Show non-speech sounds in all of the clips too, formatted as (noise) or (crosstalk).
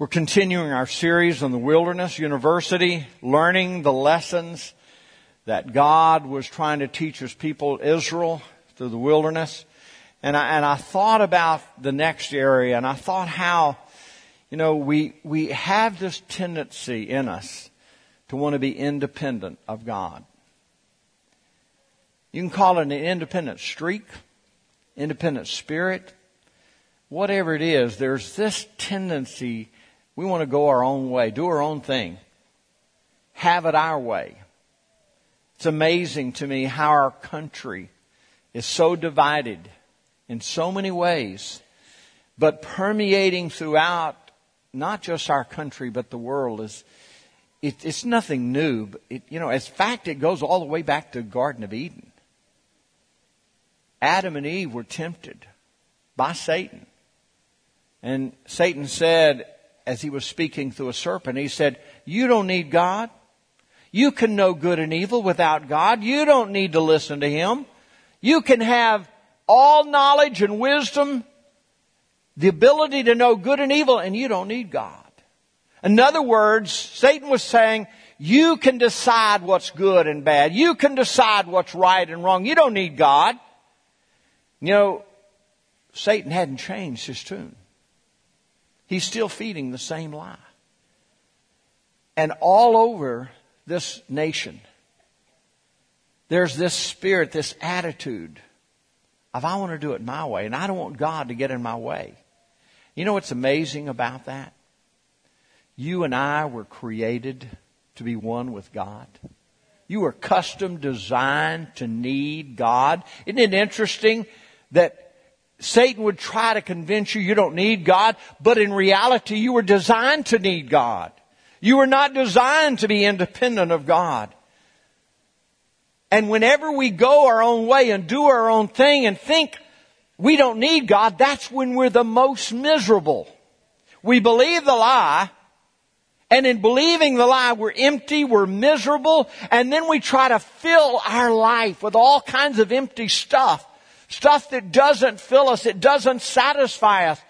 We're continuing our series on the wilderness university, learning the lessons that God was trying to teach his people Israel through the wilderness. And I, and I thought about the next area and I thought how, you know, we, we have this tendency in us to want to be independent of God. You can call it an independent streak, independent spirit, whatever it is, there's this tendency we want to go our own way, do our own thing, have it our way. It's amazing to me how our country is so divided in so many ways, but permeating throughout not just our country, but the world is, it, it's nothing new. But it, you know, as fact, it goes all the way back to the Garden of Eden. Adam and Eve were tempted by Satan. And Satan said, as he was speaking through a serpent, he said, You don't need God. You can know good and evil without God. You don't need to listen to him. You can have all knowledge and wisdom, the ability to know good and evil, and you don't need God. In other words, Satan was saying, you can decide what's good and bad. You can decide what's right and wrong. You don't need God. You know, Satan hadn't changed his tune. He's still feeding the same lie. And all over this nation, there's this spirit, this attitude of I want to do it my way and I don't want God to get in my way. You know what's amazing about that? You and I were created to be one with God. You were custom designed to need God. Isn't it interesting that Satan would try to convince you you don't need God, but in reality you were designed to need God. You were not designed to be independent of God. And whenever we go our own way and do our own thing and think we don't need God, that's when we're the most miserable. We believe the lie, and in believing the lie, we're empty, we're miserable, and then we try to fill our life with all kinds of empty stuff stuff that doesn't fill us, it doesn't satisfy us.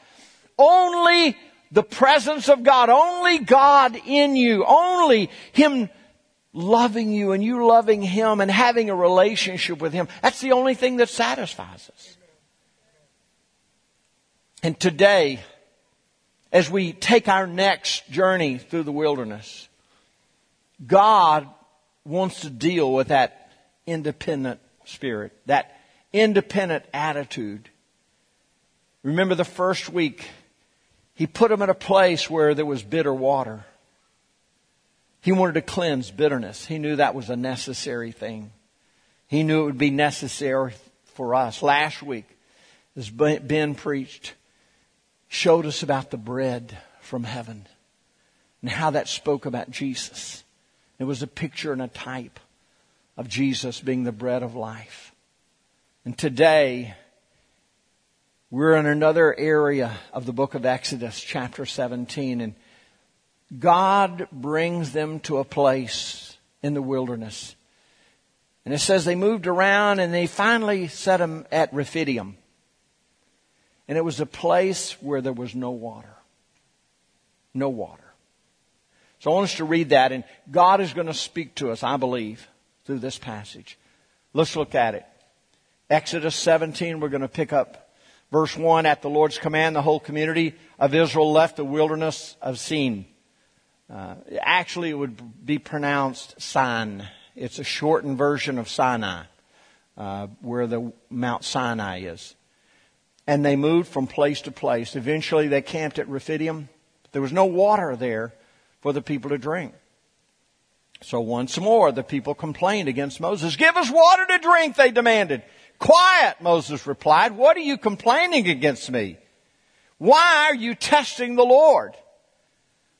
Only the presence of God, only God in you, only Him loving you and you loving Him and having a relationship with Him. That's the only thing that satisfies us. And today, as we take our next journey through the wilderness, God wants to deal with that independent spirit, that independent attitude. Remember the first week, he put them in a place where there was bitter water. He wanted to cleanse bitterness. He knew that was a necessary thing. He knew it would be necessary for us. Last week, as Ben preached, showed us about the bread from heaven and how that spoke about Jesus. It was a picture and a type of Jesus being the bread of life. And today, we're in another area of the book of Exodus, chapter 17, and God brings them to a place in the wilderness. And it says they moved around and they finally set them at Rephidim. And it was a place where there was no water. No water. So I want us to read that and God is going to speak to us, I believe, through this passage. Let's look at it. Exodus 17, we're going to pick up verse 1. At the Lord's command, the whole community of Israel left the wilderness of Sin. Uh, actually, it would be pronounced Sin. It's a shortened version of Sinai, uh, where the Mount Sinai is. And they moved from place to place. Eventually, they camped at Rephidim. There was no water there for the people to drink. So once more, the people complained against Moses. Give us water to drink, they demanded. Quiet, Moses replied. What are you complaining against me? Why are you testing the Lord?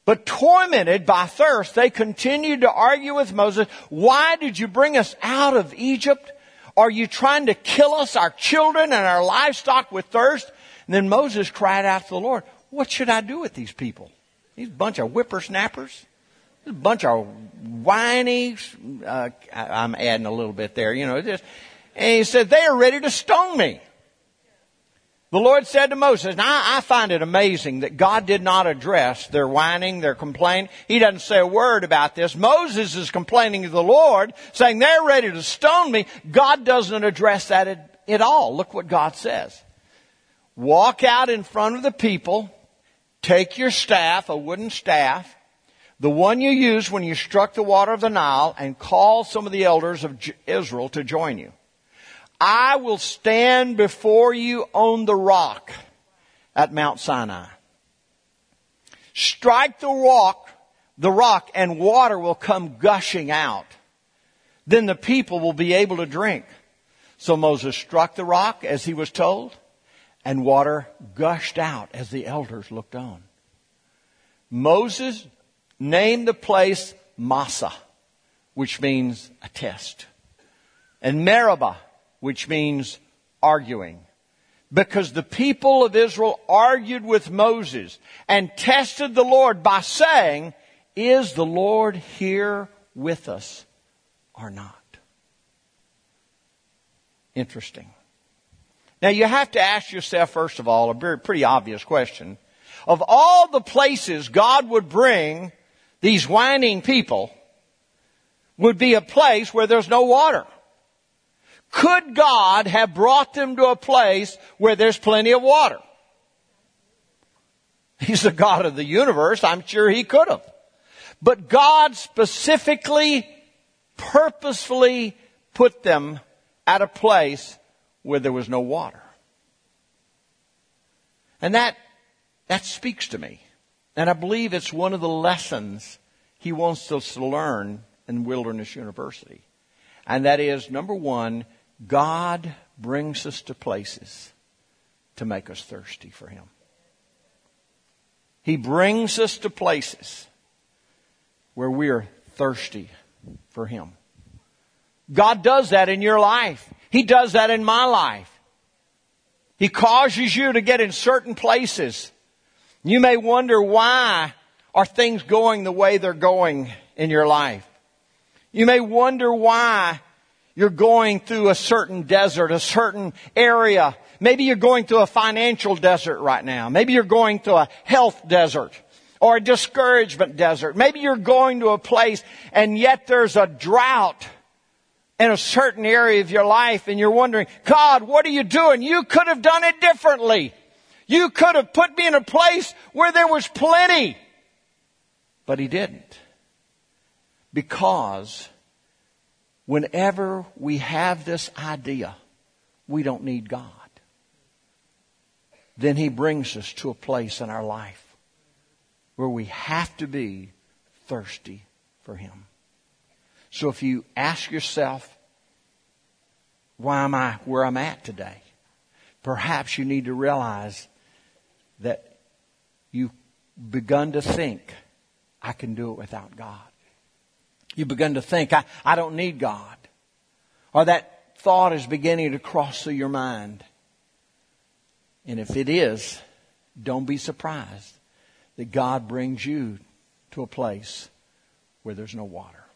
But tormented by thirst, they continued to argue with Moses. Why did you bring us out of Egypt? Are you trying to kill us, our children and our livestock with thirst? And then Moses cried out to the Lord, what should I do with these people? These bunch of whippersnappers? This bunch of whiny, uh, I'm adding a little bit there, you know, just, and he said, they are ready to stone me. The Lord said to Moses, I, I, find it amazing that God did not address their whining, their complaint. He doesn't say a word about this. Moses is complaining to the Lord, saying they're ready to stone me. God doesn't address that at, at all. Look what God says. Walk out in front of the people, take your staff, a wooden staff, the one you used when you struck the water of the Nile, and call some of the elders of Israel to join you. I will stand before you on the rock at Mount Sinai. Strike the rock, the rock, and water will come gushing out. Then the people will be able to drink. So Moses struck the rock as he was told, and water gushed out as the elders looked on. Moses named the place Massah, which means a test. And Meribah, which means arguing. Because the people of Israel argued with Moses and tested the Lord by saying, is the Lord here with us or not? Interesting. Now you have to ask yourself, first of all, a very pretty obvious question. Of all the places God would bring these whining people, would be a place where there's no water. Could God have brought them to a place where there's plenty of water? He's the God of the universe. I'm sure he could have. But God specifically, purposefully put them at a place where there was no water. And that, that speaks to me. And I believe it's one of the lessons he wants us to learn in Wilderness University. And that is, number one, God brings us to places to make us thirsty for Him. He brings us to places where we are thirsty for Him. God does that in your life. He does that in my life. He causes you to get in certain places. You may wonder why are things going the way they're going in your life. You may wonder why you're going through a certain desert, a certain area. Maybe you're going through a financial desert right now. Maybe you're going through a health desert or a discouragement desert. Maybe you're going to a place and yet there's a drought in a certain area of your life and you're wondering, God, what are you doing? You could have done it differently. You could have put me in a place where there was plenty. But he didn't. Because whenever we have this idea, we don't need God, then He brings us to a place in our life where we have to be thirsty for Him. So if you ask yourself, why am I where I'm at today? Perhaps you need to realize that you've begun to think, I can do it without God. You begin to think, I, I don't need God. Or that thought is beginning to cross through your mind. And if it is, don't be surprised that God brings you to a place where there's no water.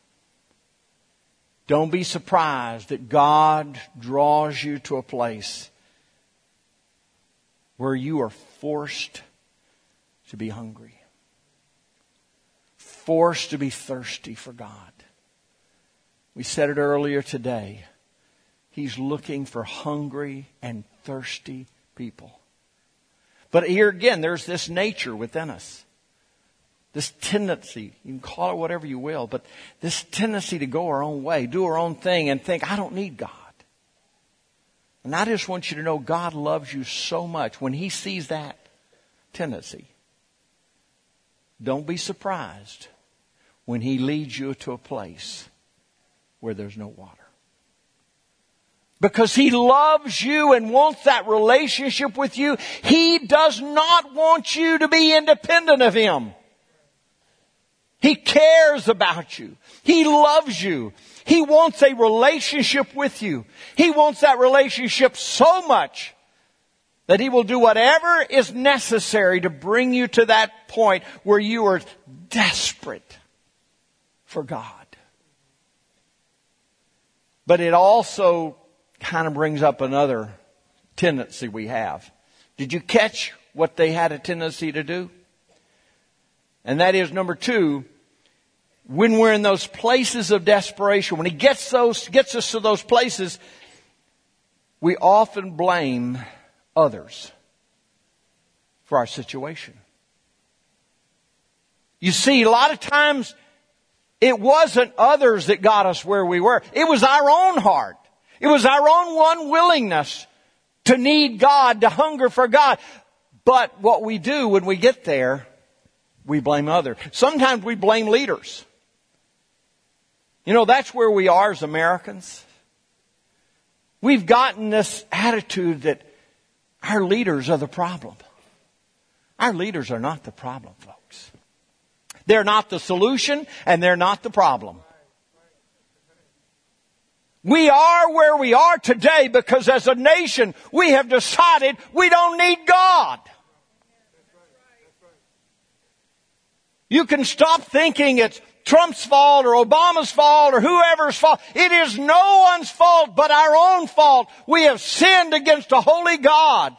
Don't be surprised that God draws you to a place where you are forced to be hungry forced to be thirsty for God. We said it earlier today. He's looking for hungry and thirsty people. But here again, there's this nature within us. This tendency, you can call it whatever you will, but this tendency to go our own way, do our own thing, and think, I don't need God. And I just want you to know God loves you so much when He sees that tendency. Don't be surprised when He leads you to a place where there's no water. Because He loves you and wants that relationship with you. He does not want you to be independent of Him. He cares about you. He loves you. He wants a relationship with you. He wants that relationship so much that He will do whatever is necessary to bring you to that point where you are desperate for God. But it also kind of brings up another tendency we have. Did you catch what they had a tendency to do? And that is number two, when we're in those places of desperation, when he gets those, gets us to those places, we often blame others for our situation. You see, a lot of times it wasn't others that got us where we were. It was our own heart. It was our own unwillingness to need God, to hunger for God. But what we do when we get there, we blame others. Sometimes we blame leaders. You know, that's where we are as Americans. We've gotten this attitude that our leaders are the problem. Our leaders are not the problem, folks. They're not the solution and they're not the problem. We are where we are today because as a nation we have decided we don't need God. You can stop thinking it's Trump's fault or Obama's fault or whoever's fault. It is no one's fault but our own fault. We have sinned against a holy God.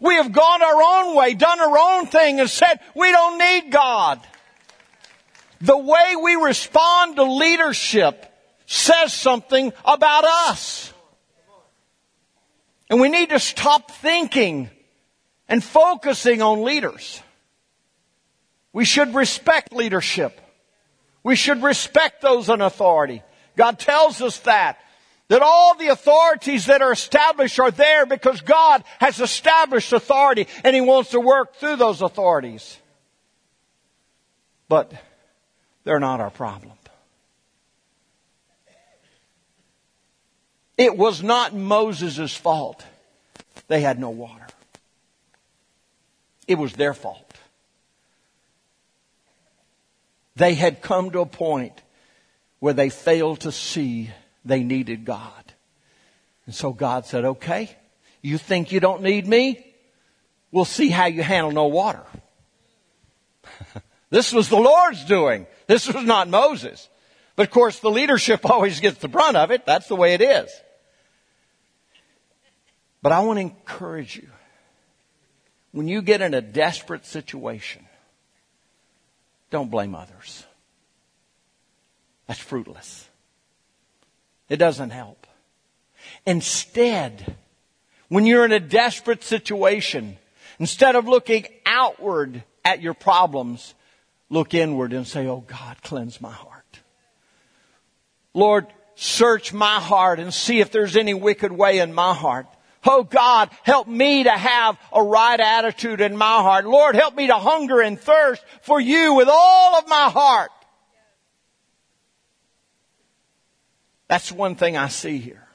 We have gone our own way, done our own thing and said we don't need God. The way we respond to leadership says something about us. And we need to stop thinking and focusing on leaders. We should respect leadership. We should respect those in authority. God tells us that. That all the authorities that are established are there because God has established authority and He wants to work through those authorities. But they're not our problem. It was not Moses' fault. They had no water. It was their fault. They had come to a point where they failed to see they needed God. And so God said, okay, you think you don't need me? We'll see how you handle no water. (laughs) this was the Lord's doing. This was not Moses. But of course the leadership (laughs) always gets the brunt of it. That's the way it is. But I want to encourage you. When you get in a desperate situation, don't blame others. That's fruitless. It doesn't help. Instead, when you're in a desperate situation, instead of looking outward at your problems, look inward and say, Oh God, cleanse my heart. Lord, search my heart and see if there's any wicked way in my heart. Oh God, help me to have a right attitude in my heart. Lord, help me to hunger and thirst for you with all of my heart. That's one thing I see here.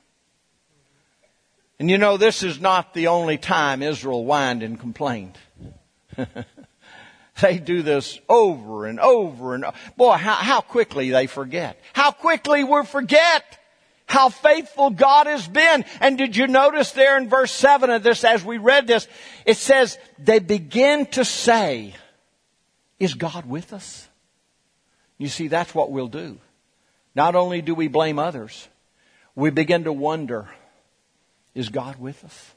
And you know, this is not the only time Israel whined and complained. (laughs) they do this over and over and boy, how, how quickly they forget. How quickly we forget how faithful God has been. And did you notice there in verse 7 of this, as we read this, it says, they begin to say, is God with us? You see, that's what we'll do. Not only do we blame others, we begin to wonder, is God with us?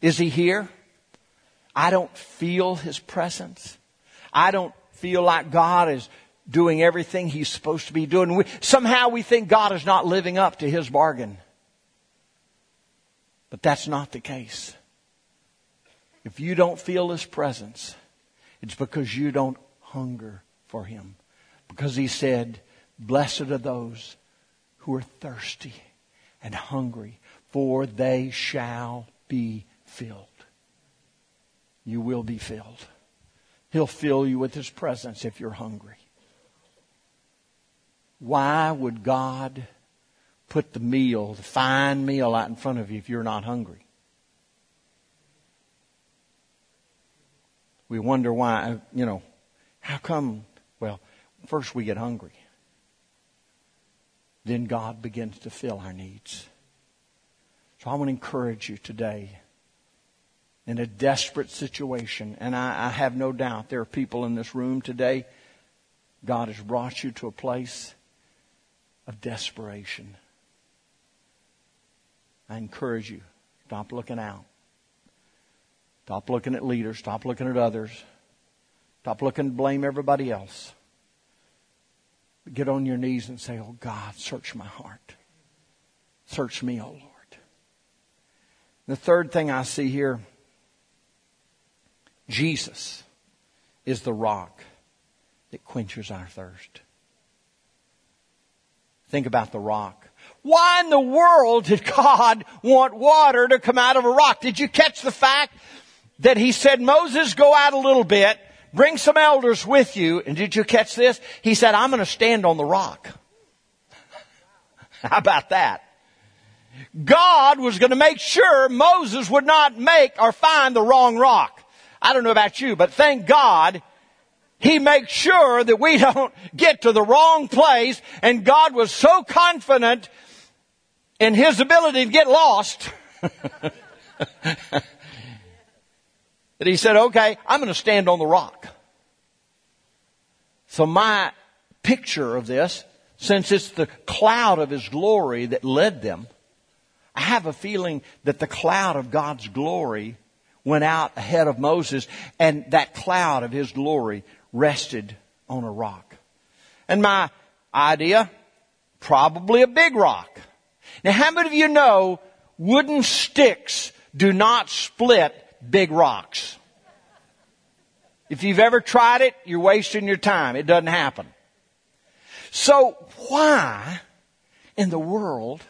Is He here? I don't feel His presence. I don't feel like God is doing everything he's supposed to be doing. We, somehow we think God is not living up to his bargain. But that's not the case. If you don't feel his presence, it's because you don't hunger for him. Because he said, Blessed are those who are thirsty and hungry, for they shall be filled. You will be filled. He'll fill you with his presence if you're hungry. Why would God put the meal, the fine meal out in front of you if you're not hungry? We wonder why, you know, how come? Well, first we get hungry. Then God begins to fill our needs. So I want to encourage you today in a desperate situation, and I, I have no doubt there are people in this room today. God has brought you to a place of desperation. I encourage you, stop looking out. Stop looking at leaders. Stop looking at others. Stop looking to blame everybody else. Get on your knees and say, Oh God, search my heart. Search me, oh Lord. The third thing I see here Jesus is the rock that quenches our thirst. Think about the rock. Why in the world did God want water to come out of a rock? Did you catch the fact that he said, Moses, go out a little bit, bring some elders with you, and did you catch this? He said, I'm going to stand on the rock. (laughs) How about that? God was going to make sure Moses would not make or find the wrong rock. I don't know about you, but thank God he makes sure that we (laughs) don't get to the wrong place and God was so confident in his ability to get lost (laughs) that he said, okay, I'm going to stand on the rock. So my picture of this, since it's the cloud of his glory that led them, I have a feeling that the cloud of God's glory went out ahead of Moses and that cloud of his glory rested on a rock. And my idea, probably a big rock. Now how many of you know wooden sticks do not split big rocks? If you've ever tried it, you're wasting your time. It doesn't happen. So why in the world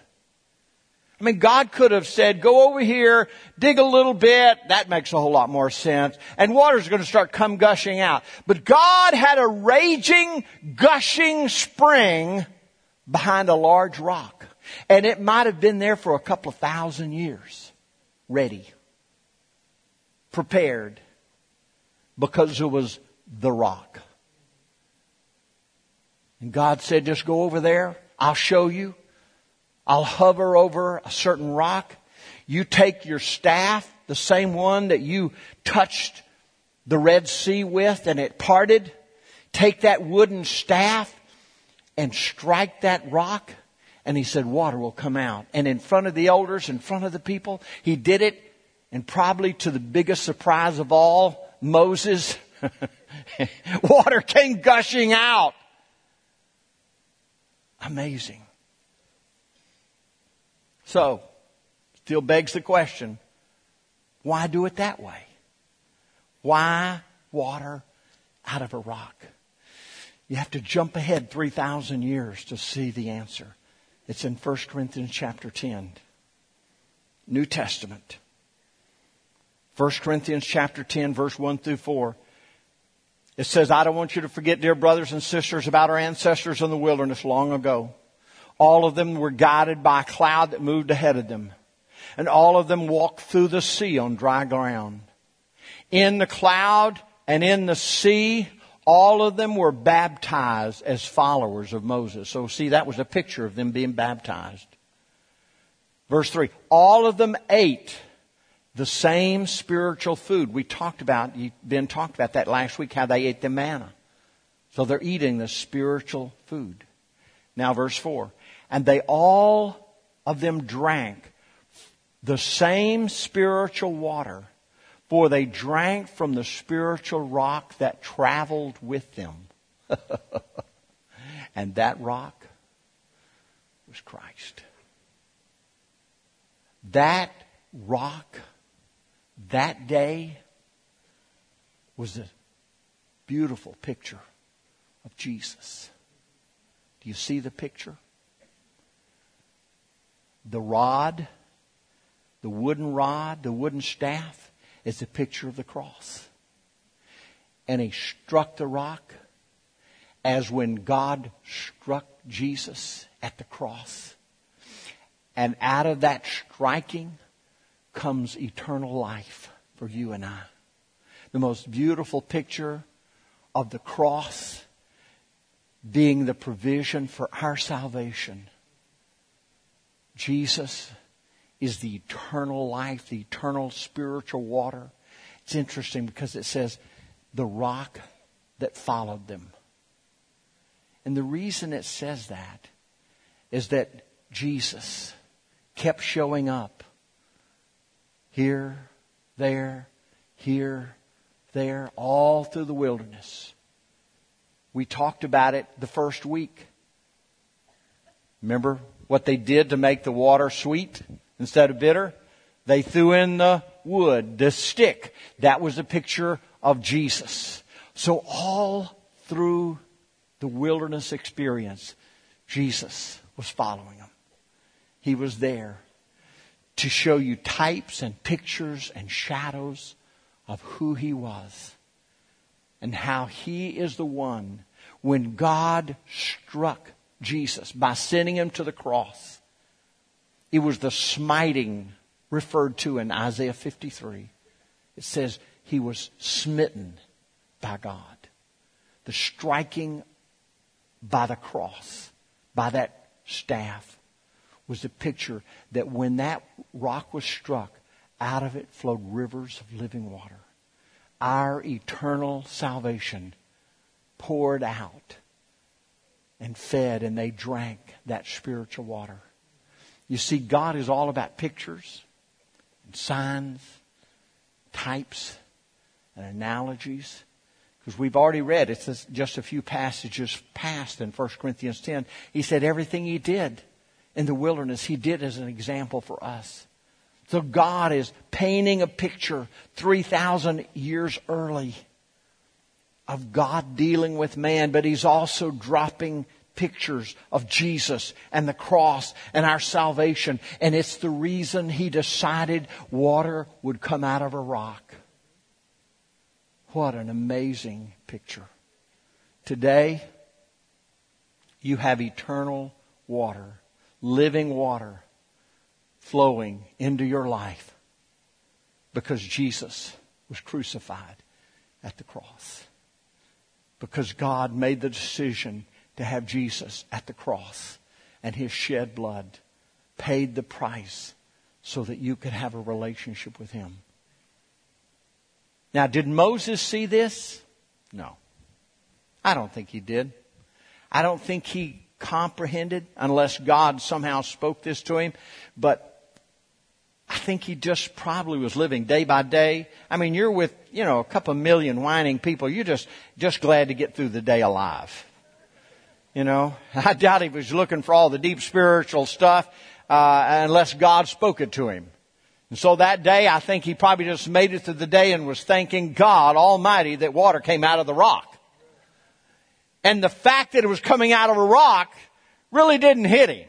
I mean, God could have said, go over here, dig a little bit. That makes a whole lot more sense. And water's going to start come gushing out. But God had a raging, gushing spring behind a large rock. And it might have been there for a couple of thousand years. Ready. Prepared. Because it was the rock. And God said, just go over there. I'll show you. I'll hover over a certain rock. You take your staff, the same one that you touched the Red Sea with and it parted. Take that wooden staff and strike that rock. And he said, water will come out. And in front of the elders, in front of the people, he did it. And probably to the biggest surprise of all, Moses, (laughs) water came gushing out. Amazing. So, still begs the question, why do it that way? Why water out of a rock? You have to jump ahead 3,000 years to see the answer. It's in 1 Corinthians chapter 10. New Testament. 1 Corinthians chapter 10 verse 1 through 4. It says, I don't want you to forget, dear brothers and sisters, about our ancestors in the wilderness long ago. All of them were guided by a cloud that moved ahead of them. And all of them walked through the sea on dry ground. In the cloud and in the sea, all of them were baptized as followers of Moses. So see, that was a picture of them being baptized. Verse 3. All of them ate the same spiritual food. We talked about, Ben talked about that last week, how they ate the manna. So they're eating the spiritual food. Now verse 4 and they all of them drank the same spiritual water, for they drank from the spiritual rock that traveled with them. (laughs) and that rock was Christ. That rock, that day, was a beautiful picture of Jesus. Do you see the picture? the rod, the wooden rod, the wooden staff, is a picture of the cross. And he struck the rock as when God struck Jesus at the cross. And out of that striking comes eternal life for you and I. The most beautiful picture of the cross being the provision for our salvation Jesus is the eternal life, the eternal spiritual water. It's interesting because it says the rock that followed them. And the reason it says that is that Jesus kept showing up here, there, here, there, all through the wilderness. We talked about it the first week. Remember what they did to make the water sweet instead of bitter? They threw in the wood, the stick. That was a picture of Jesus. So all through the wilderness experience, Jesus was following them. He was there to show you types and pictures and shadows of who he was and how he is the one when God struck Jesus by sending him to the cross. It was the smiting referred to in Isaiah 53. It says he was smitten by God. The striking by the cross, by that staff, was a picture that when that rock was struck, out of it flowed rivers of living water. Our eternal salvation poured out and fed, and they drank that spiritual water. You see, God is all about pictures and signs, types, and analogies. Because we've already read, it's just a few passages past in 1 Corinthians 10. He said everything he did in the wilderness, he did as an example for us. So God is painting a picture 3,000 years early of God dealing with man, but he's also dropping pictures of Jesus and the cross and our salvation. And it's the reason he decided water would come out of a rock. What an amazing picture. Today, you have eternal water, living water flowing into your life because Jesus was crucified at the cross. Because God made the decision to have Jesus at the cross and his shed blood paid the price so that you could have a relationship with him. Now, did Moses see this? No. I don't think he did. I don't think he comprehended unless God somehow spoke this to him. But I think he just probably was living day by day. I mean, you're with, you know, a couple million whining people. You're just, just glad to get through the day alive. You know, (laughs) I doubt he was looking for all the deep spiritual stuff, uh, unless God spoke it to him. And so that day, I think he probably just made it through the day and was thanking God Almighty that water came out of the rock. And the fact that it was coming out of a rock really didn't hit him.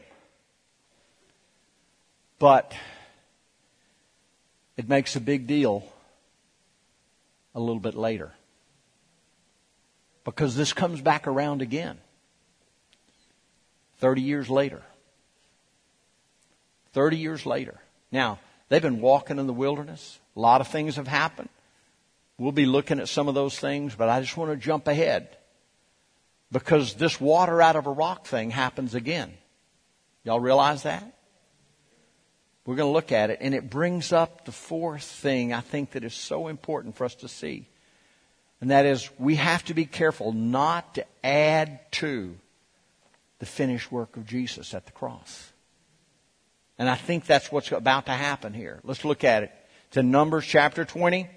But it makes a big deal a little bit later. Because this comes back around again. 30 years later. 30 years later. Now, they've been walking in the wilderness. A lot of things have happened. We'll be looking at some of those things, but I just want to jump ahead. Because this water out of a rock thing happens again. Y'all realize that? We're going to look at it, and it brings up the fourth thing I think that is so important for us to see. And that is, we have to be careful not to add to the finished work of Jesus at the cross. And I think that's what's about to happen here. Let's look at it. It's in Numbers chapter 20.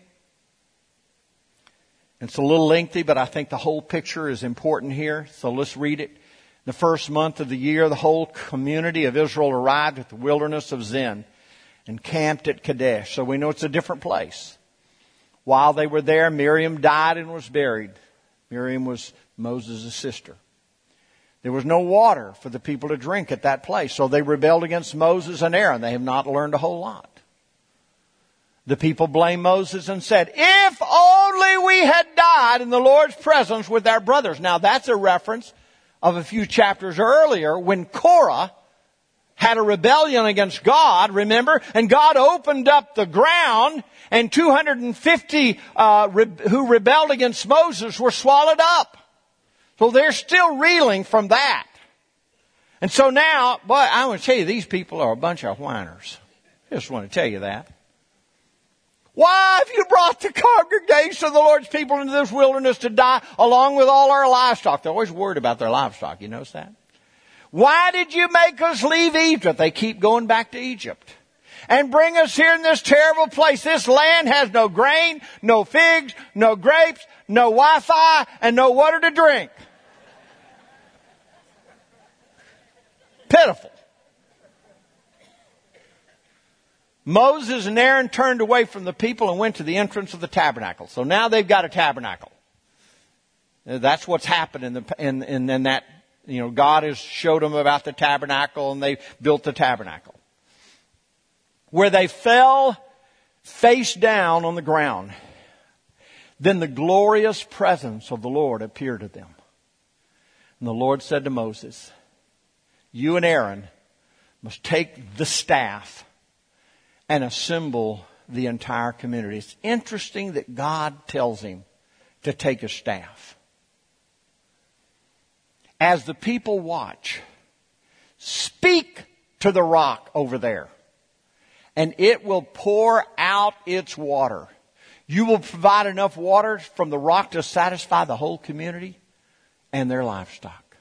It's a little lengthy, but I think the whole picture is important here. So let's read it. The first month of the year, the whole community of Israel arrived at the wilderness of Zin and camped at Kadesh. So we know it's a different place. While they were there, Miriam died and was buried. Miriam was Moses' sister. There was no water for the people to drink at that place, so they rebelled against Moses and Aaron. They have not learned a whole lot. The people blamed Moses and said, if only we had died in the Lord's presence with our brothers. Now that's a reference of a few chapters earlier when Korah had a rebellion against God, remember? And God opened up the ground and 250 uh, re- who rebelled against Moses were swallowed up. So they're still reeling from that. And so now, boy, I want to tell you, these people are a bunch of whiners. I Just want to tell you that. Why have you brought the congregation of the Lord's people into this wilderness to die along with all our livestock? They're always worried about their livestock. You notice that? Why did you make us leave Egypt? They keep going back to Egypt. and bring us here in this terrible place. This land has no grain, no figs, no grapes, no Wi-Fi, and no water to drink. Pitiful. Moses and Aaron turned away from the people and went to the entrance of the tabernacle. So now they've got a tabernacle. Uh, that's what's happened in, the, in, in, in that, you know, God has showed them about the tabernacle and they built the tabernacle. Where they fell face down on the ground. Then the glorious presence of the Lord appeared to them. And the Lord said to Moses, you and Aaron must take the staff and assemble the entire community. It's interesting that God tells him to take a staff. As the people watch, speak to the rock over there, and it will pour out its water. You will provide enough water from the rock to satisfy the whole community and their livestock.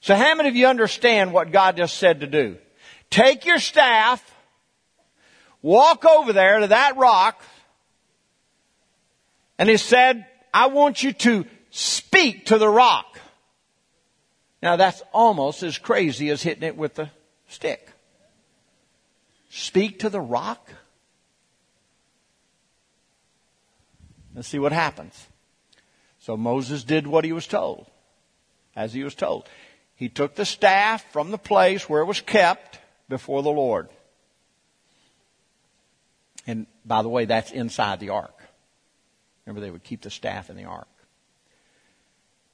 So how many of you understand what God just said to do? Take your staff, walk over there to that rock, and he said, I want you to speak to the rock. Now that's almost as crazy as hitting it with the stick. Speak to the rock? Let's see what happens. So Moses did what he was told, as he was told. He took the staff from the place where it was kept before the Lord. And by the way, that's inside the ark. Remember, they would keep the staff in the ark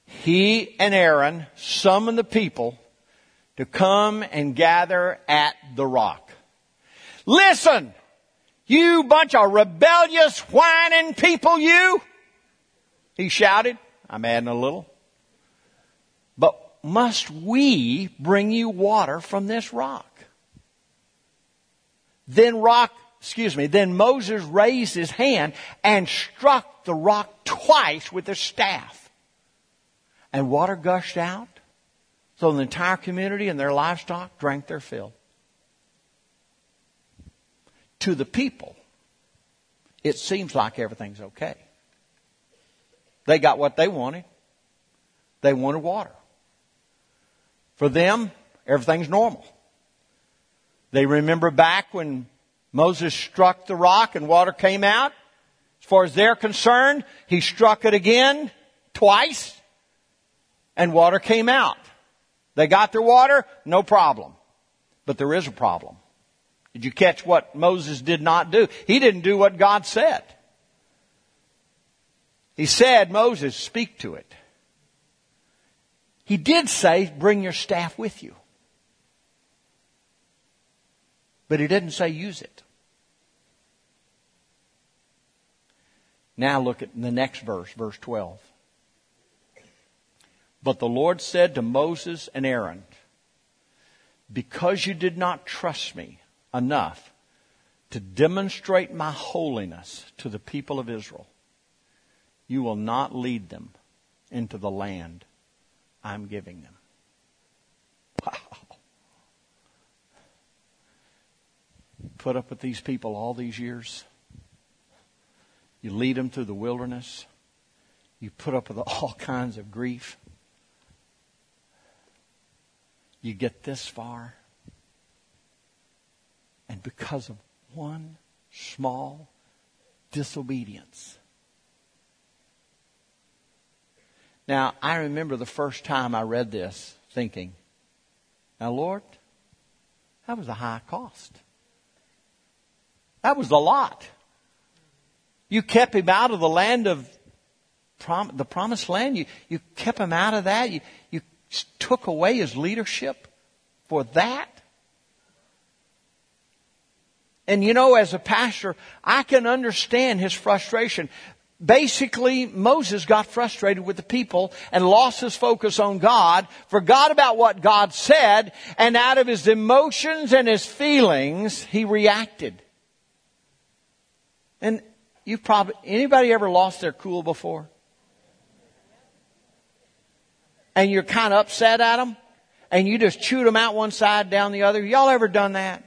he and Aaron summoned the people to come and gather at the rock. Listen, you bunch of rebellious, whining people, you! He shouted. I'm adding a little. But must we bring you water from this rock? Then rock, excuse me, then Moses raised his hand and struck the rock twice with his staff and water gushed out. So the entire community and their livestock drank their fill. To the people, it seems like everything's okay. They got what they wanted. They wanted water. For them, everything's normal. They remember back when Moses struck the rock and water came out. As far as they're concerned, he struck it again twice and water came out. They got their water, no problem. But there is a problem. Did you catch what Moses did not do? He didn't do what God said. He said, Moses, speak to it. He did say, bring your staff with you. But he didn't say use it. Now look at the next verse, verse 12. But the Lord said to Moses and Aaron, because you did not trust me enough to demonstrate my holiness to the people of Israel, you will not lead them into the land I'm giving them. Wow. Put up with these people all these years. You lead them through the wilderness. You put up with (laughs) all kinds of grief you get this far, and because of one small disobedience. Now, I remember the first time I read this thinking, now, Lord, that was a high cost. That was a lot. You kept him out of the land of prom- the promised land. You, you kept him out of that. You, you took away his leadership for that? And you know, as a pastor, I can understand his frustration. Basically, Moses got frustrated with the people and lost his focus on God, forgot about what God said, and out of his emotions and his feelings, he reacted. And you've probably, anybody ever lost their cool before? and you're kind of upset at them and you just chewed them out one side down the other. Y'all ever done that?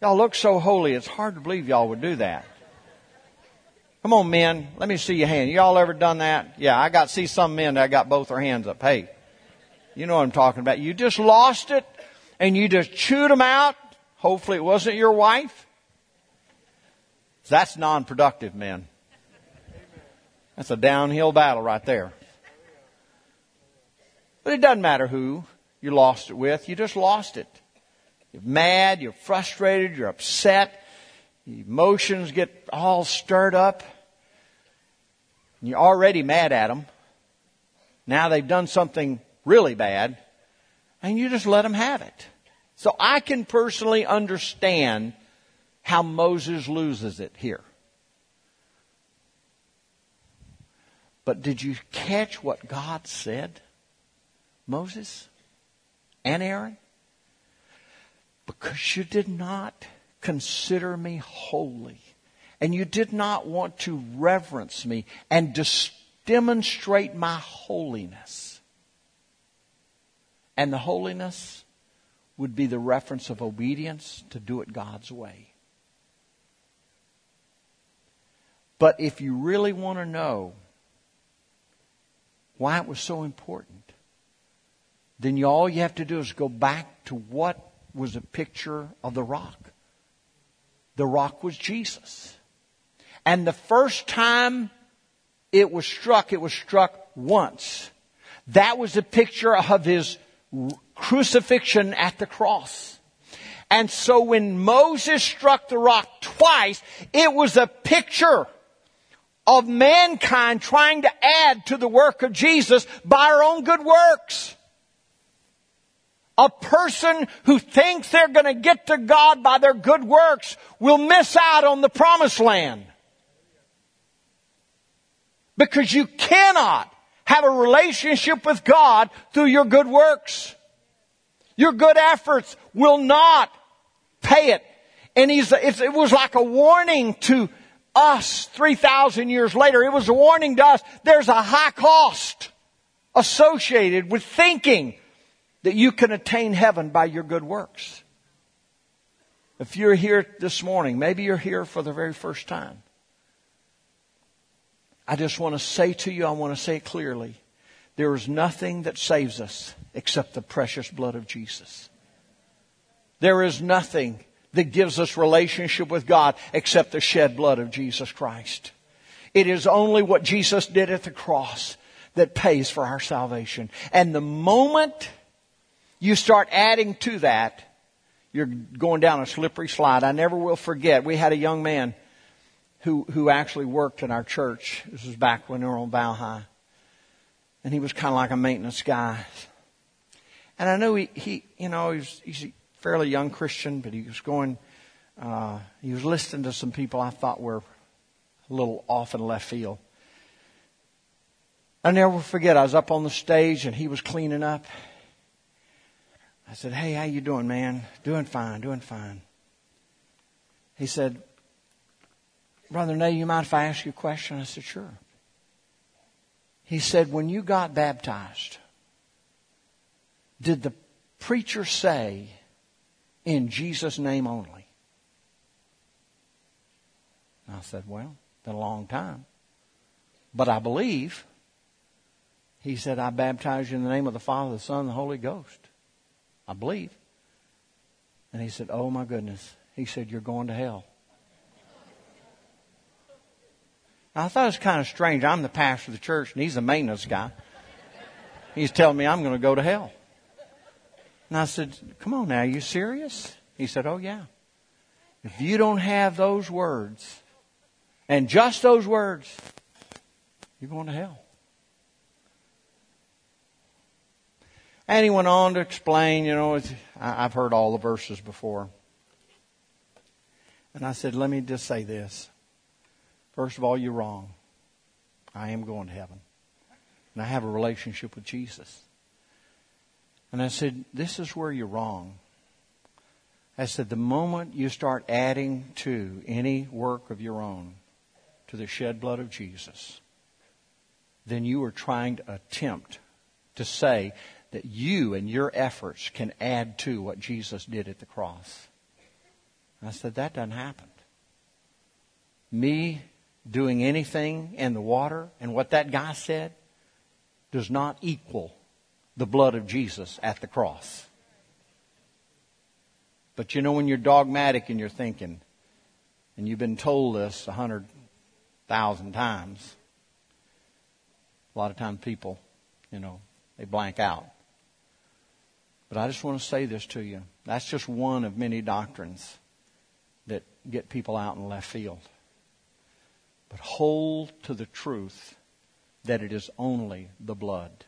Y'all look so holy, it's hard to believe y'all would do that. Come on, men. Let me see your hand. Y'all ever done that? Yeah, I got see some men that got both their hands up. Hey, you know what I'm talking about. You just lost it and you just chewed them out. Hopefully it wasn't your wife. That's non-productive, men. That's a downhill battle right there. But it doesn't matter who you lost it with. You just lost it. You're mad, you're frustrated, you're upset, emotions get all stirred up. You're already mad at them. Now they've done something really bad, and you just let them have it. So I can personally understand how Moses loses it here. But did you catch what God said? Moses and Aaron? Because you did not consider me holy and you did not want to reverence me and dis- demonstrate my holiness. And the holiness would be the reference of obedience to do it God's way. But if you really want to know why it was so important, then you, all you have to do is go back to what was a picture of the rock. The rock was Jesus. And the first time it was struck, it was struck once. That was a picture of his crucifixion at the cross. And so when Moses struck the rock twice, it was a picture of mankind trying to add to the work of Jesus by our own good works. A person who thinks they're going to get to God by their good works will miss out on the promised land. Because you cannot have a relationship with God through your good works. Your good efforts will not pay it. And it was like a warning to us 3,000 years later. It was a warning to us. There's a high cost associated with thinking that you can attain heaven by your good works. If you're here this morning, maybe you're here for the very first time. I just want to say to you, I want to say it clearly. There is nothing that saves us except the precious blood of Jesus. There is nothing that gives us relationship with God except the shed blood of Jesus Christ. It is only what Jesus did at the cross that pays for our salvation. And the moment you start adding to that, you're going down a slippery slide. I never will forget. We had a young man who, who actually worked in our church. This was back when we were on Val High. And he was kind of like a maintenance guy. And I knew he, he you know, he's, he's fairly young Christian, but he was going, uh, he was listening to some people I thought were a little off in left field. I never forget, I was up on the stage and he was cleaning up. I said, Hey, how you doing, man? Doing fine, doing fine. He said, Brother Nay, you mind if I ask you a question? I said, Sure. He said, When you got baptized, did the preacher say, in Jesus' name only. I said, Well, been a long time. But I believe. He said, I baptize you in the name of the Father, the Son, and the Holy Ghost. I believe. And he said, Oh my goodness. He said, You're going to hell. I thought it was kind of strange. I'm the pastor of the church and he's the maintenance guy. He's telling me I'm going to go to hell. And I said, Come on now, are you serious? He said, Oh, yeah. If you don't have those words, and just those words, you're going to hell. And he went on to explain, you know, I've heard all the verses before. And I said, let me just say this. First of all, you're wrong. I am going to heaven. And I have a relationship with Jesus. And I said, This is where you're wrong. I said, The moment you start adding to any work of your own to the shed blood of Jesus, then you are trying to attempt to say that you and your efforts can add to what Jesus did at the cross. I said, that doesn't happen. Me doing anything in the water and what that guy said does not equal the blood of Jesus at the cross. But you know, when you're dogmatic and you're thinking, and you've been told this a hundred thousand times, a lot of times people, you know, they blank out. But I just want to say this to you. That's just one of many doctrines that get people out in left field. But hold to the truth that it is only the blood.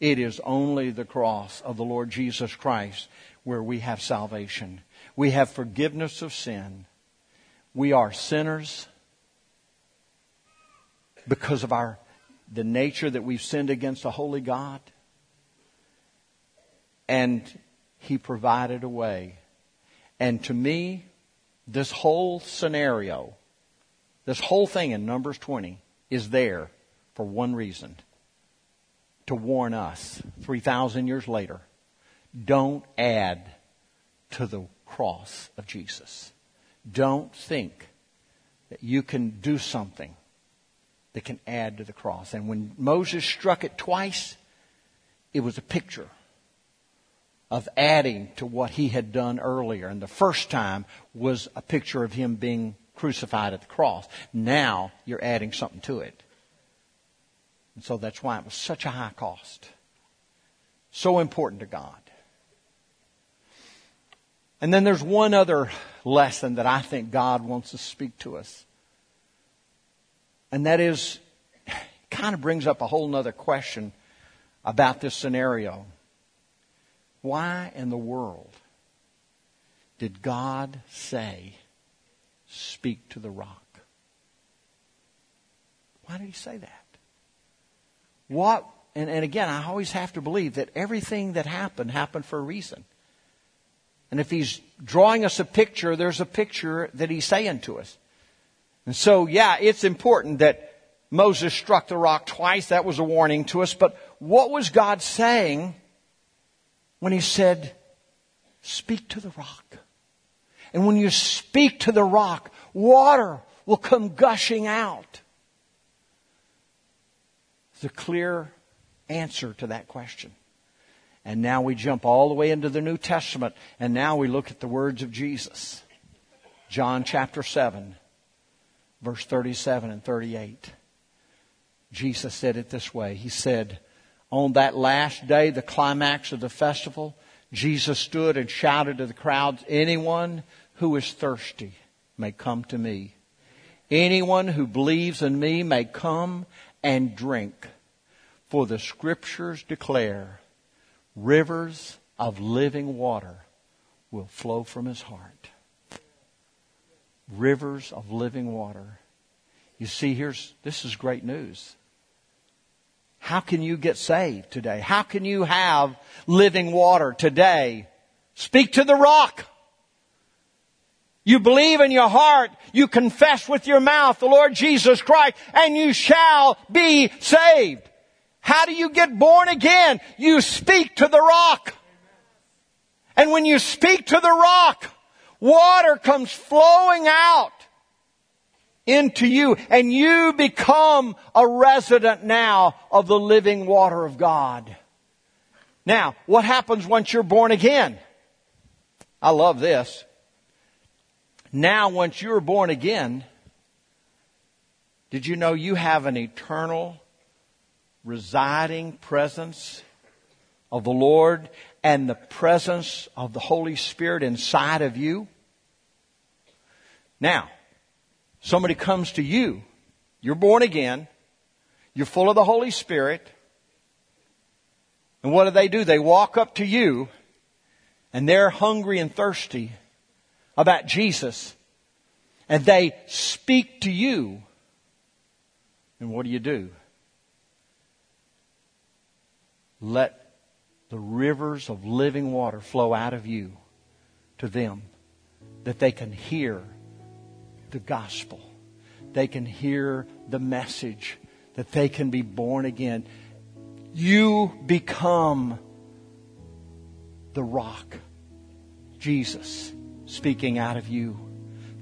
It is only the cross of the Lord Jesus Christ where we have salvation. We have forgiveness of sin. We are sinners because of our the nature that we've sinned against a holy God. And he provided a way. And to me, this whole scenario, this whole thing in Numbers 20 is there for one reason to warn us 3,000 years later don't add to the cross of Jesus. Don't think that you can do something that can add to the cross. And when Moses struck it twice, it was a picture of adding to what he had done earlier. And the first time was a picture of him being crucified at the cross. Now you're adding something to it. And so that's why it was such a high cost. So important to God. And then there's one other lesson that I think God wants to speak to us. And that is, kind of brings up a whole other question about this scenario. Why in the world did God say, speak to the rock? Why did he say that? What, and, and again, I always have to believe that everything that happened happened for a reason. And if he's drawing us a picture, there's a picture that he's saying to us. And so, yeah, it's important that Moses struck the rock twice. That was a warning to us. But what was God saying when he said, speak to the rock? And when you speak to the rock, water will come gushing out. The clear answer to that question. And now we jump all the way into the New Testament, and now we look at the words of Jesus. John chapter 7, verse 37 and 38. Jesus said it this way. He said, On that last day, the climax of the festival, Jesus stood and shouted to the crowds, Anyone who is thirsty may come to me. Anyone who believes in me may come and drink. For the scriptures declare rivers of living water will flow from his heart. Rivers of living water. You see, here's, this is great news. How can you get saved today? How can you have living water today? Speak to the rock. You believe in your heart, you confess with your mouth the Lord Jesus Christ, and you shall be saved. How do you get born again? You speak to the rock. And when you speak to the rock, water comes flowing out into you and you become a resident now of the living water of God. Now, what happens once you're born again? I love this. Now, once you're born again, did you know you have an eternal residing presence of the Lord and the presence of the Holy Spirit inside of you. Now, somebody comes to you, you're born again, you're full of the Holy Spirit, and what do they do? They walk up to you and they're hungry and thirsty about Jesus and they speak to you. And what do you do? let the rivers of living water flow out of you to them that they can hear the gospel. They can hear the message that they can be born again. You become the rock, Jesus. Speaking out of you,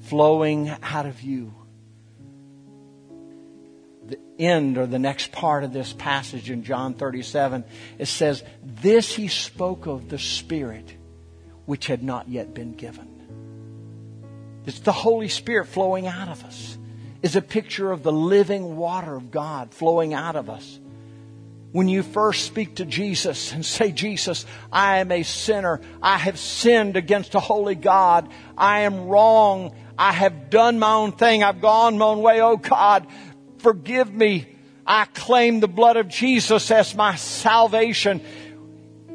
flowing out of you. The end or the next part of this passage in John 37, it says, This he spoke of the Spirit which had not yet been given. It's the Holy Spirit flowing out of us. Is a picture of the living water of God flowing out of us when you first speak to Jesus and say, Jesus, I am a sinner. I have sinned against a holy God. I am wrong. I have done my own thing. I've gone my own way. Oh God, forgive me. I claim the blood of Jesus as my salvation.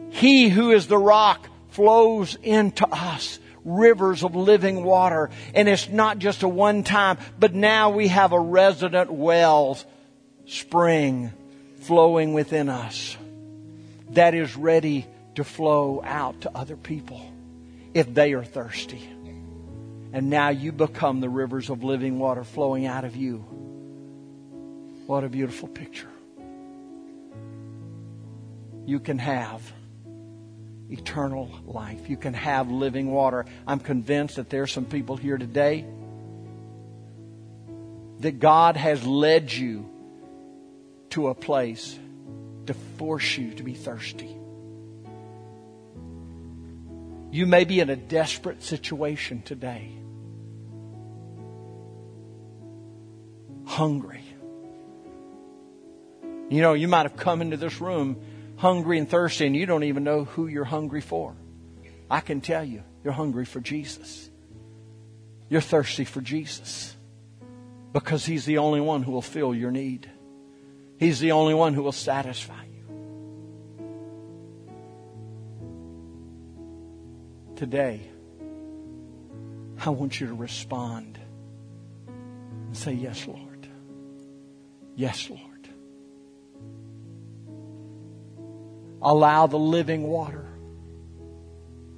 He who is the rock flows into us rivers of living water. And it's not just a one time, but now we have a resident wells spring flowing within us that is ready to flow out to other people if they are thirsty. And now you become the rivers of living water flowing out of you. What a beautiful picture. You can have eternal life. You can have living water. I'm convinced that there are some people here today that God has led you to a place to force you to be thirsty. You may be in a desperate situation today. Hungry. You know, you might have come into this room hungry and thirsty and you don't even know who you're hungry for. I can tell you, you're hungry for Jesus. You're thirsty for Jesus because He's the only one who will fill your need. He's the only one who will satisfy you. Today, I want you to respond and say, Yes, Lord. Yes, Lord. Allow the living water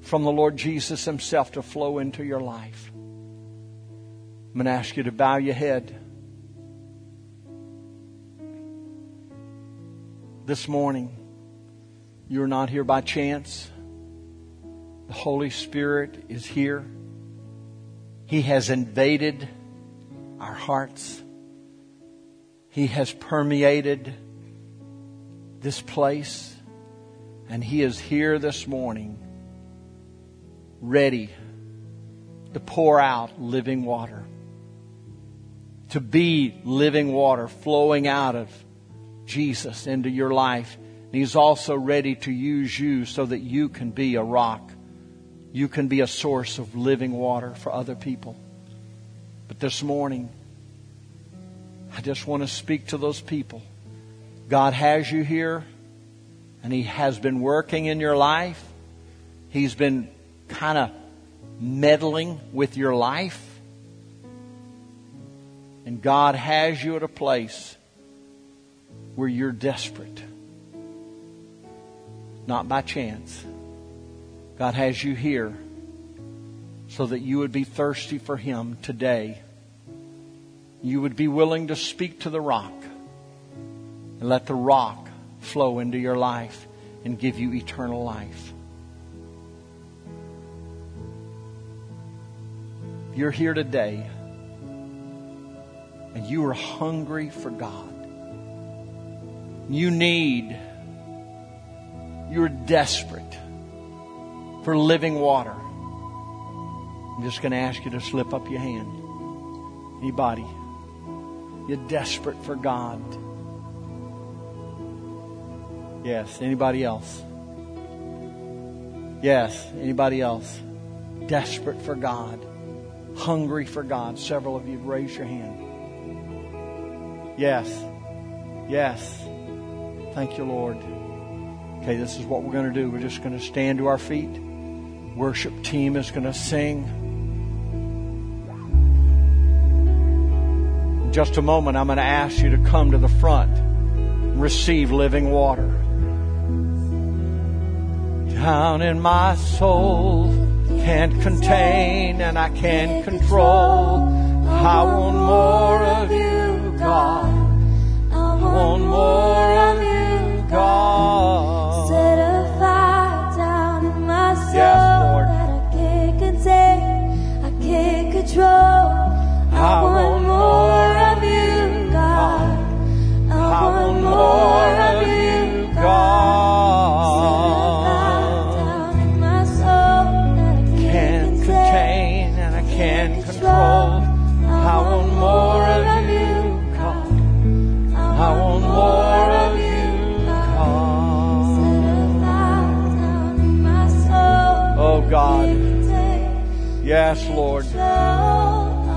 from the Lord Jesus Himself to flow into your life. I'm going to ask you to bow your head. This morning. You're not here by chance. The Holy Spirit is here. He has invaded our hearts. He has permeated this place. And He is here this morning, ready to pour out living water. To be living water flowing out of Jesus into your life. And He's also ready to use you so that you can be a rock. You can be a source of living water for other people. But this morning, I just want to speak to those people. God has you here, and He has been working in your life. He's been kind of meddling with your life. And God has you at a place where you're desperate. Not by chance. God has you here so that you would be thirsty for Him today. You would be willing to speak to the rock and let the rock flow into your life and give you eternal life. You're here today and you are hungry for God you need, you're desperate for living water, I'm just going to ask you to slip up your hand. Anybody? You're desperate for God. Yes. Anybody else? Yes. Anybody else? Desperate for God. Hungry for God. Several of you raise your hand. Yes. Yes. Thank you, Lord. Okay, this is what we're going to do. We're just going to stand to our feet. Worship team is going to sing. In just a moment, I'm going to ask you to come to the front and receive living water. Down in my soul, can't contain and I can't control. I want more of you, God. I want more of you. God. Set a fire down in my soul yes, that I can't contain, I can't control.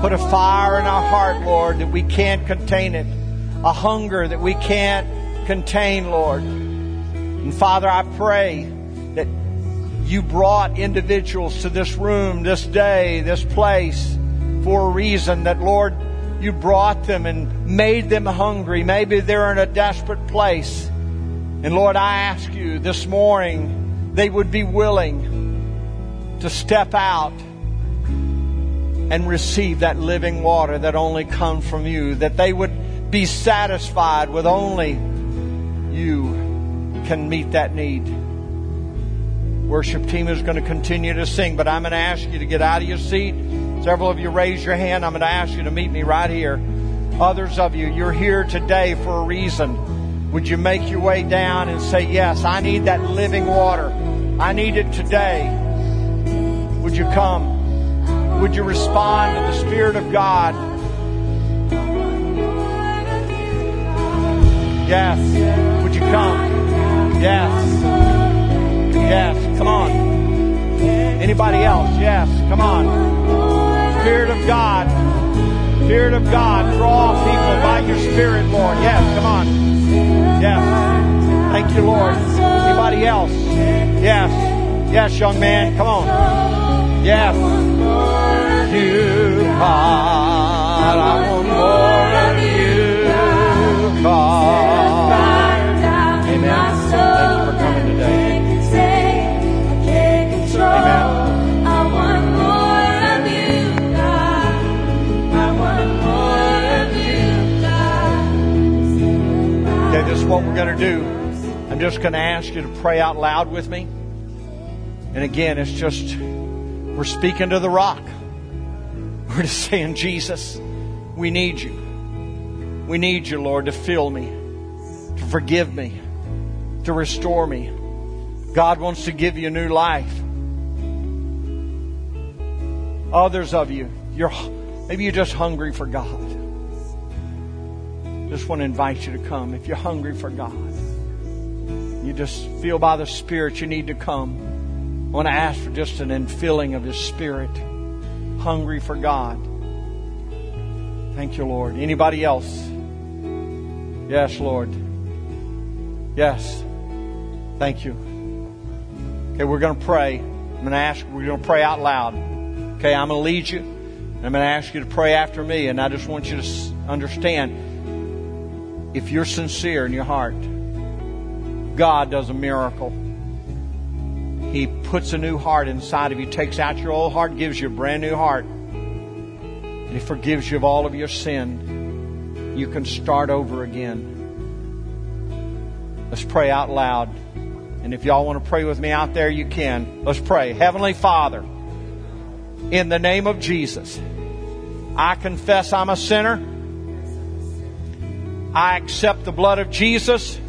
Put a fire in our heart, Lord, that we can't contain it. A hunger that we can't contain, Lord. And Father, I pray that you brought individuals to this room, this day, this place for a reason that, Lord, you brought them and made them hungry. Maybe they're in a desperate place. And Lord, I ask you this morning they would be willing to step out and receive that living water that only comes from you, that they would be satisfied with only you can meet that need. Worship team is going to continue to sing, but I'm going to ask you to get out of your seat. Several of you raise your hand. I'm going to ask you to meet me right here. Others of you, you're here today for a reason. Would you make your way down and say, Yes, I need that living water. I need it today. Would you come? Would you respond to the Spirit of God? Yes. Would you come? Yes. Yes. Come on. Anybody else? Yes. Come on. Spirit of God. Spirit of God. Draw people by your Spirit, Lord. Yes. Come on. Yes. Thank you, Lord. Anybody else? Yes. Yes, young man. Come on. Yes God. I want more of you, God. Amen. Thank you for coming today. Okay, this is what we're going to do. I'm just going to ask you to pray out loud with me. And again, it's just, we're speaking to the rock. We're just saying, Jesus, we need you. We need you, Lord, to fill me, to forgive me, to restore me. God wants to give you a new life. Others of you, you're maybe you're just hungry for God. Just want to invite you to come. If you're hungry for God, you just feel by the Spirit you need to come. I want to ask for just an infilling of His Spirit hungry for God. Thank you, Lord. Anybody else? Yes, Lord. Yes. Thank you. Okay, we're going to pray. I'm going to ask, we're going to pray out loud. Okay, I'm going to lead you. I'm going to ask you to pray after me, and I just want you to understand if you're sincere in your heart, God does a miracle. He puts a new heart inside of you, takes out your old heart, gives you a brand new heart. And He forgives you of all of your sin. You can start over again. Let's pray out loud. And if y'all want to pray with me out there, you can. Let's pray. Heavenly Father, in the name of Jesus, I confess I'm a sinner. I accept the blood of Jesus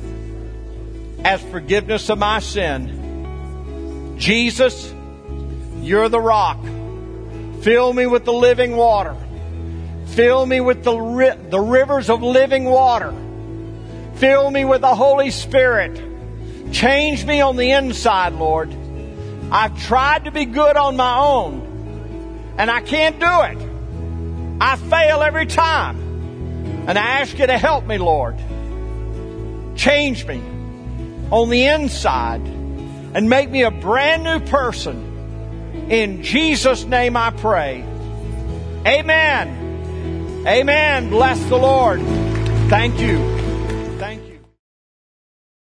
as forgiveness of my sin. Jesus, you're the rock. Fill me with the living water. Fill me with the, ri- the rivers of living water. Fill me with the Holy Spirit. Change me on the inside, Lord. I've tried to be good on my own, and I can't do it. I fail every time. And I ask you to help me, Lord. Change me on the inside and make me a brand new person. In Jesus' name I pray. Amen. Amen. Bless the Lord. Thank you.